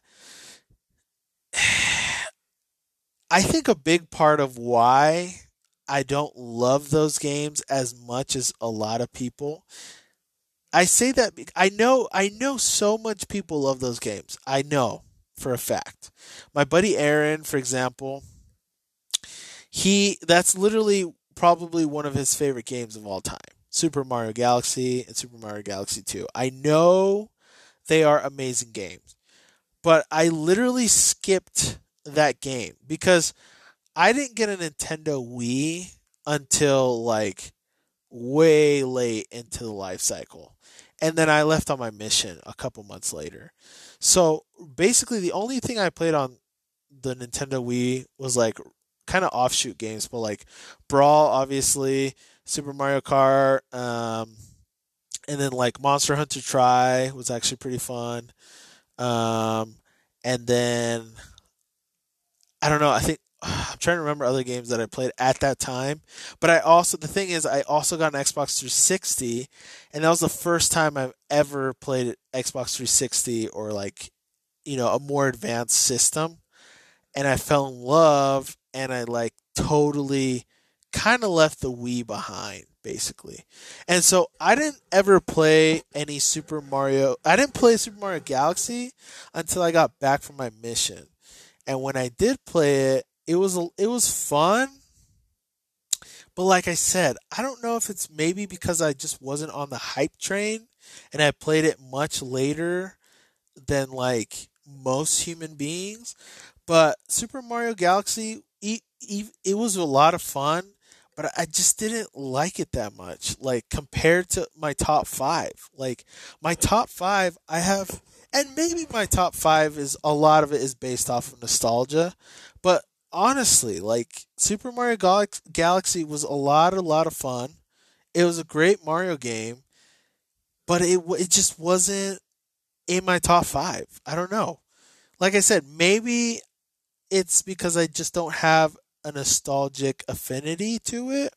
I think a big part of why I don't love those games as much as a lot of people. I say that I know I know so much people love those games. I know for a fact. My buddy Aaron, for example, he that's literally probably one of his favorite games of all time. Super Mario Galaxy and Super Mario Galaxy 2. I know they are amazing games. But I literally skipped that game because I didn't get a Nintendo Wii until like way late into the life cycle. And then I left on my mission a couple months later. So basically, the only thing I played on the Nintendo Wii was like kind of offshoot games, but like Brawl, obviously, Super Mario Kart, um, and then like Monster Hunter Tri was actually pretty fun. Um, and then I don't know. I think I'm trying to remember other games that I played at that time. But I also the thing is I also got an Xbox 360 and that was the first time I've ever played Xbox 360 or like you know a more advanced system and I fell in love and I like totally kind of left the Wii behind basically. And so I didn't ever play any Super Mario I didn't play Super Mario Galaxy until I got back from my mission. And when I did play it, it was it was fun. But like I said, I don't know if it's maybe because I just wasn't on the hype train and I played it much later than like most human beings. But Super Mario Galaxy, it, it was a lot of fun, but I just didn't like it that much. Like compared to my top five, like my top five, I have, and maybe my top five is a lot of it is based off of nostalgia, but honestly, like Super Mario Gal- Galaxy was a lot, a lot of fun. It was a great Mario game, but it it just wasn't in my top five. I don't know. Like I said, maybe it's because I just don't have a nostalgic affinity to it,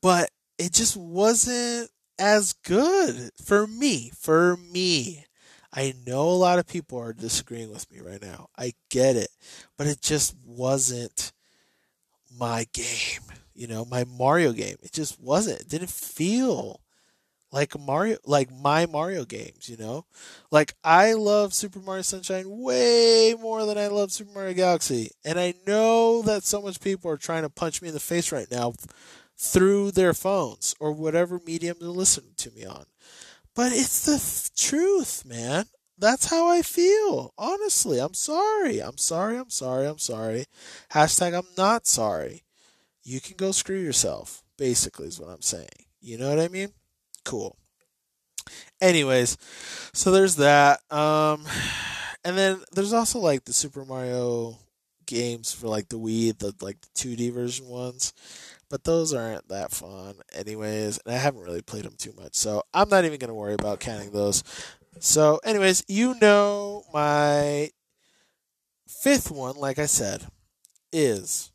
but it just wasn't as good for me. For me. I know a lot of people are disagreeing with me right now. I get it. But it just wasn't my game. You know, my Mario game. It just wasn't. It didn't feel like Mario like my Mario games, you know? Like I love Super Mario Sunshine way more than I love Super Mario Galaxy. And I know that so much people are trying to punch me in the face right now through their phones or whatever medium they're listening to me on. But it's the th- truth, man. That's how I feel. Honestly, I'm sorry. I'm sorry. I'm sorry. I'm sorry. Hashtag I'm not sorry. You can go screw yourself, basically, is what I'm saying. You know what I mean? Cool. Anyways, so there's that. Um, and then there's also like the Super Mario games for like the Wii, the like the 2D version ones but those aren't that fun anyways and i haven't really played them too much so i'm not even going to worry about counting those. So anyways you know my fifth one like i said is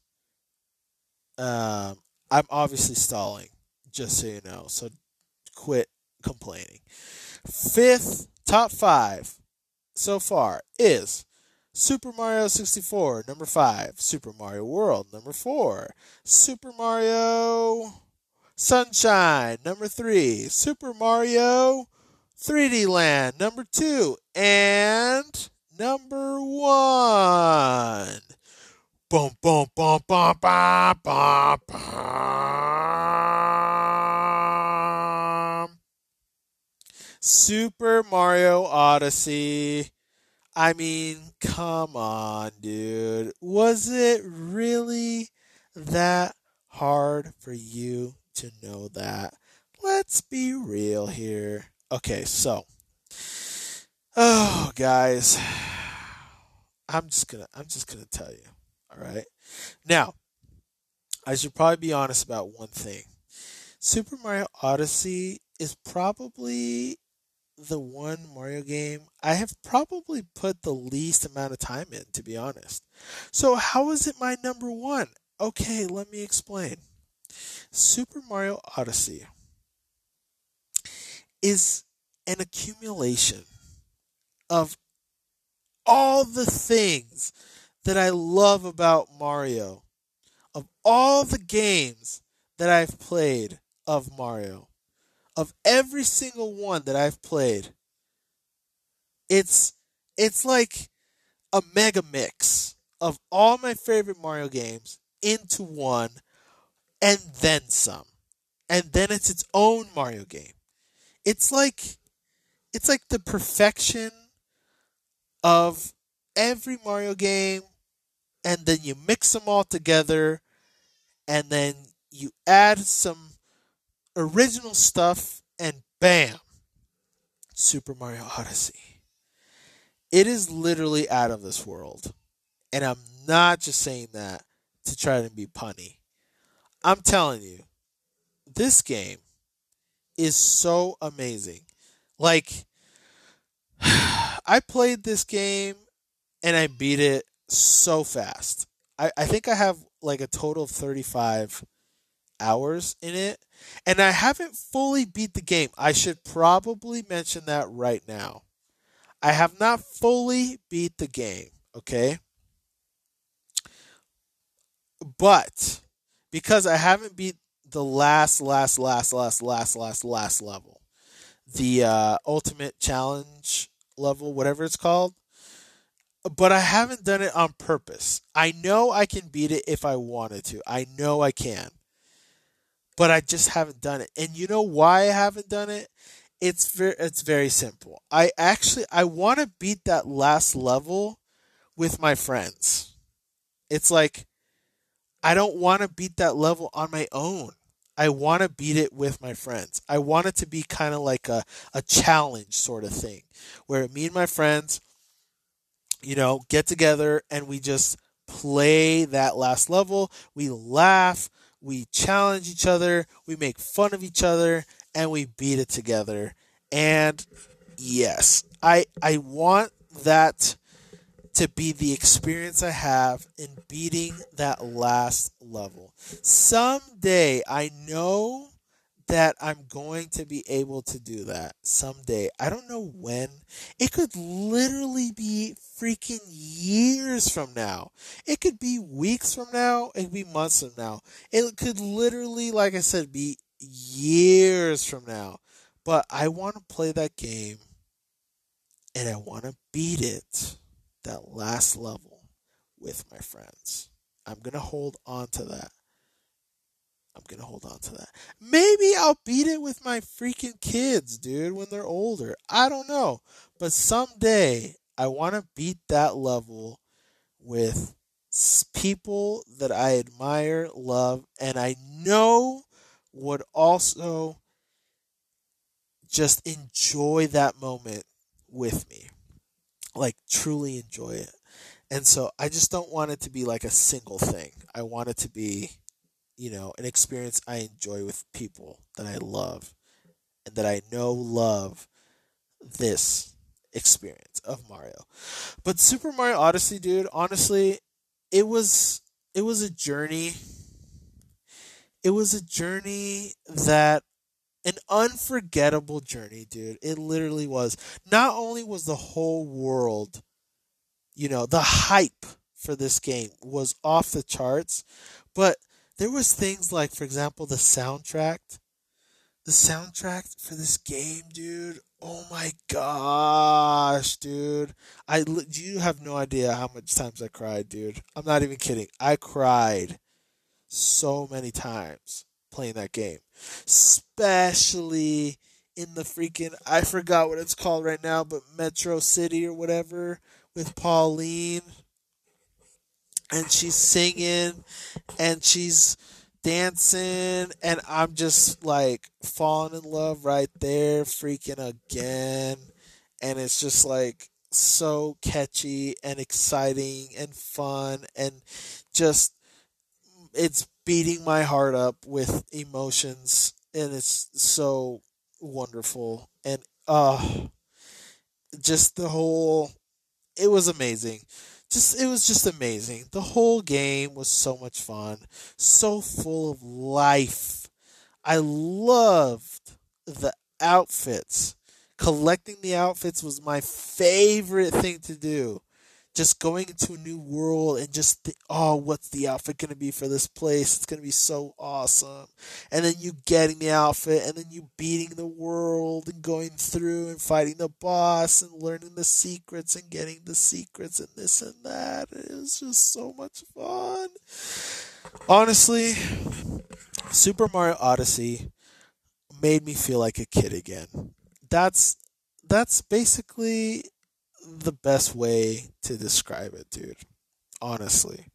um, i'm obviously stalling just so you know so quit complaining. Fifth top five so far is Super Mario 64, number 5. Super Mario World, number 4. Super Mario Sunshine, number 3. Super Mario 3D Land, number 2. And number 1. Boom, boom, boom, boom, boom, boom, boom. Super Mario Odyssey. I mean, come on, dude. Was it really that hard for you to know that? Let's be real here. Okay, so oh guys, I'm just going to I'm just going to tell you. All right? Now, I should probably be honest about one thing. Super Mario Odyssey is probably the one Mario game I have probably put the least amount of time in, to be honest. So, how is it my number one? Okay, let me explain. Super Mario Odyssey is an accumulation of all the things that I love about Mario, of all the games that I've played of Mario, of every single one that I've played, it's it's like a mega mix of all my favorite Mario games into one and then some. And then it's its own Mario game. It's like it's like the perfection of every Mario game and then you mix them all together and then you add some original stuff and bam Super Mario Odyssey. It is literally out of this world. And I'm not just saying that to try to be punny. I'm telling you, this game is so amazing. Like, I played this game and I beat it so fast. I, I think I have like a total of 35 hours in it. And I haven't fully beat the game. I should probably mention that right now. I have not fully beat the game, okay? But because I haven't beat the last, last, last, last, last, last, last level, the uh, ultimate challenge level, whatever it's called, but I haven't done it on purpose. I know I can beat it if I wanted to. I know I can. But I just haven't done it. And you know why I haven't done it? It's very it's very simple. I actually I want to beat that last level with my friends. It's like I don't want to beat that level on my own. I want to beat it with my friends. I want it to be kind of like a, a challenge sort of thing where me and my friends you know, get together and we just play that last level. We laugh, we challenge each other, we make fun of each other, and we beat it together. And yes, I I want that to be the experience I have in beating that last level. Someday I know that I'm going to be able to do that someday. I don't know when. It could literally be freaking years from now. It could be weeks from now. It could be months from now. It could literally, like I said, be years from now. But I want to play that game and I want to beat it, that last level, with my friends. I'm going to hold on to that. I'm gonna hold on to that. Maybe I'll beat it with my freaking kids, dude, when they're older. I don't know. But someday I want to beat that level with people that I admire, love, and I know would also just enjoy that moment with me. Like, truly enjoy it. And so I just don't want it to be like a single thing. I want it to be you know, an experience I enjoy with people that I love and that I know love this experience of Mario. But Super Mario Odyssey, dude, honestly, it was it was a journey. It was a journey that an unforgettable journey, dude. It literally was. Not only was the whole world, you know, the hype for this game was off the charts, but there was things like, for example, the soundtrack. The soundtrack for this game, dude. Oh my gosh, dude. I you have no idea how much times I cried, dude. I'm not even kidding. I cried so many times playing that game. Especially in the freaking I forgot what it's called right now, but Metro City or whatever with Pauline and she's singing and she's dancing and I'm just like falling in love right there freaking again. And it's just like so catchy and exciting and fun and just it's beating my heart up with emotions and it's so wonderful. And uh just the whole it was amazing just it was just amazing. The whole game was so much fun, so full of life. I loved the outfits. Collecting the outfits was my favorite thing to do. Just going into a new world and just oh what's the outfit going to be for this place? It's going to be so awesome. And then you getting the outfit and then you beating the world and going through and fighting the boss and learning the secrets and getting the secrets and this and that. It was just so much fun. Honestly super mario odyssey made me feel like a kid again. That's that's basically the best way to describe it, dude. Honestly.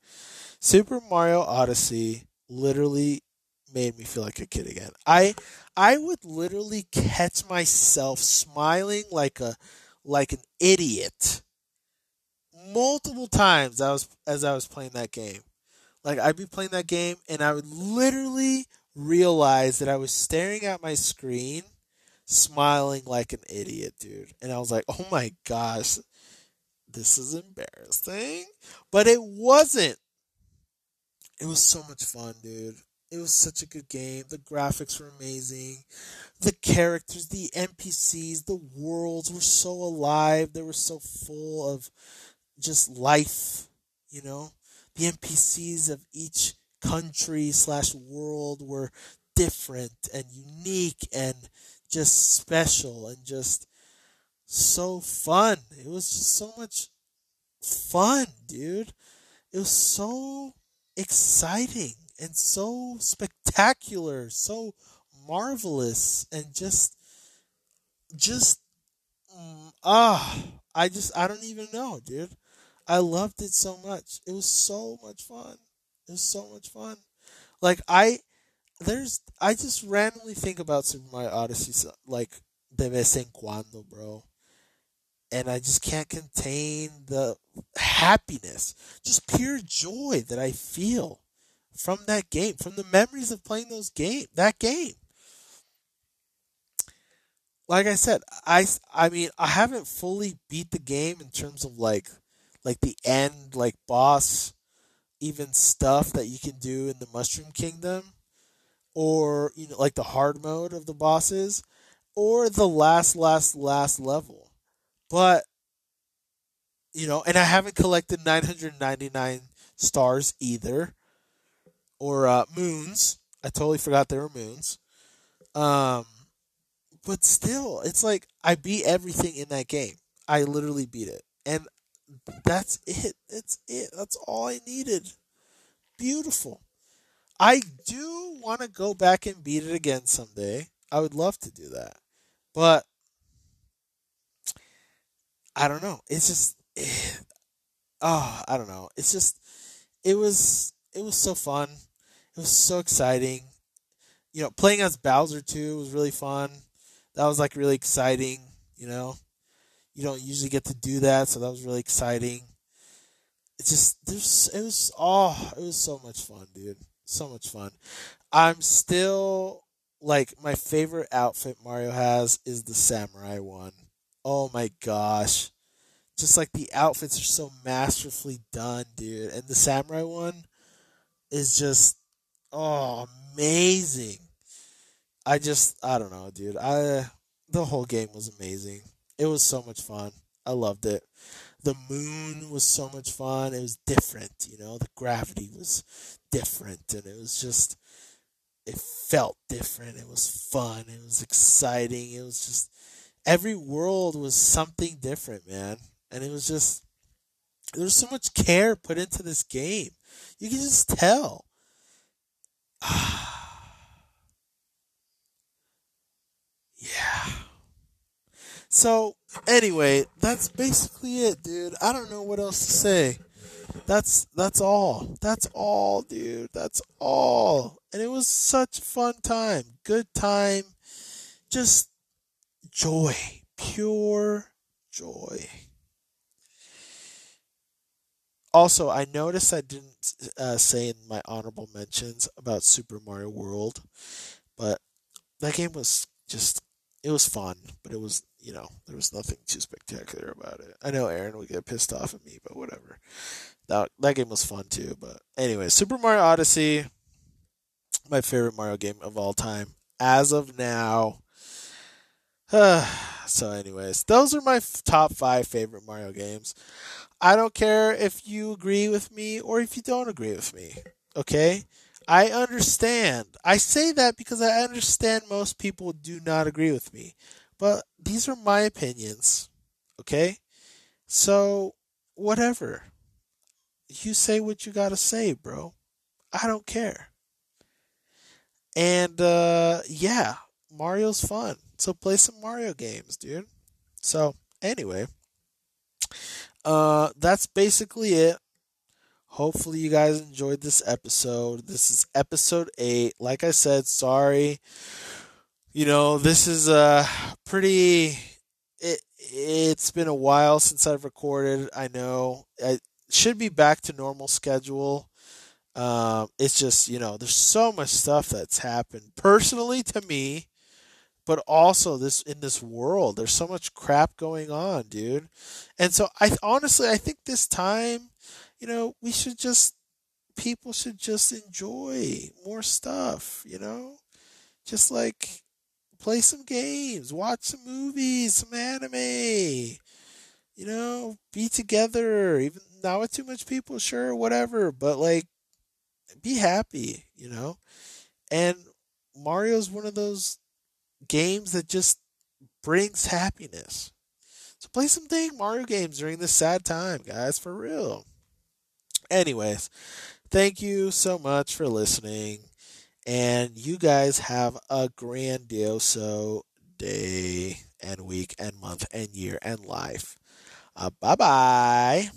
Super Mario Odyssey literally made me feel like a kid again. I I would literally catch myself smiling like a like an idiot multiple times I was as I was playing that game. Like I'd be playing that game and I would literally realize that I was staring at my screen smiling like an idiot, dude. And I was like, "Oh my gosh, this is embarrassing. But it wasn't. It was so much fun, dude. It was such a good game. The graphics were amazing. The characters, the NPCs, the worlds were so alive. They were so full of just life, you know? The NPCs of each country slash world were different and unique and just special and just so fun. It was just so much fun, dude. It was so exciting and so spectacular, so marvelous, and just, just, mm, ah, I just, I don't even know, dude. I loved it so much. It was so much fun. It was so much fun. Like I, there's, I just randomly think about Super Mario Odyssey, like de vez en cuando, bro and I just can't contain the happiness, just pure joy that I feel from that game, from the memories of playing those game, that game. Like I said, I I mean, I haven't fully beat the game in terms of like like the end like boss even stuff that you can do in the Mushroom Kingdom or you know like the hard mode of the bosses or the last last last level but you know, and I haven't collected 999 stars either, or uh, moons. I totally forgot there were moons. Um, but still, it's like I beat everything in that game. I literally beat it, and that's it. That's it. That's all I needed. Beautiful. I do want to go back and beat it again someday. I would love to do that, but I don't know. It's just, oh, I don't know. It's just, it was, it was so fun. It was so exciting. You know, playing as Bowser too was really fun. That was like really exciting. You know, you don't usually get to do that, so that was really exciting. It just, there's, it was, oh, it was so much fun, dude. So much fun. I'm still like my favorite outfit Mario has is the samurai one. Oh my gosh. Just like the outfits are so masterfully done, dude. And the samurai one is just oh amazing. I just I don't know, dude. I the whole game was amazing. It was so much fun. I loved it. The moon was so much fun. It was different, you know. The gravity was different and it was just it felt different. It was fun. It was exciting. It was just every world was something different, man. And it was just there's so much care put into this game. You can just tell. yeah. So, anyway, that's basically it, dude. I don't know what else to say. That's that's all. That's all, dude. That's all. And it was such a fun time. Good time. Just joy, pure joy. Also, I noticed I didn't uh, say in my honorable mentions about Super Mario World, but that game was just it was fun, but it was you know there was nothing too spectacular about it. I know Aaron would get pissed off at me, but whatever. That that game was fun too. But anyway, Super Mario Odyssey, my favorite Mario game of all time as of now. so, anyways, those are my f- top five favorite Mario games. I don't care if you agree with me or if you don't agree with me. Okay? I understand. I say that because I understand most people do not agree with me. But these are my opinions. Okay? So, whatever. You say what you gotta say, bro. I don't care. And, uh, yeah, Mario's fun. So play some Mario games, dude. So, anyway, uh, that's basically it. Hopefully, you guys enjoyed this episode. This is episode eight. Like I said, sorry. You know, this is uh pretty. It it's been a while since I've recorded. I know I should be back to normal schedule. Um, it's just you know, there's so much stuff that's happened personally to me but also this in this world there's so much crap going on dude and so i honestly i think this time you know we should just people should just enjoy more stuff you know just like play some games watch some movies some anime you know be together even not with too much people sure whatever but like be happy you know and mario's one of those games that just brings happiness. So play some dang Mario games during this sad time, guys, for real. Anyways, thank you so much for listening. And you guys have a grandioso day and week and month and year and life. Uh, bye bye.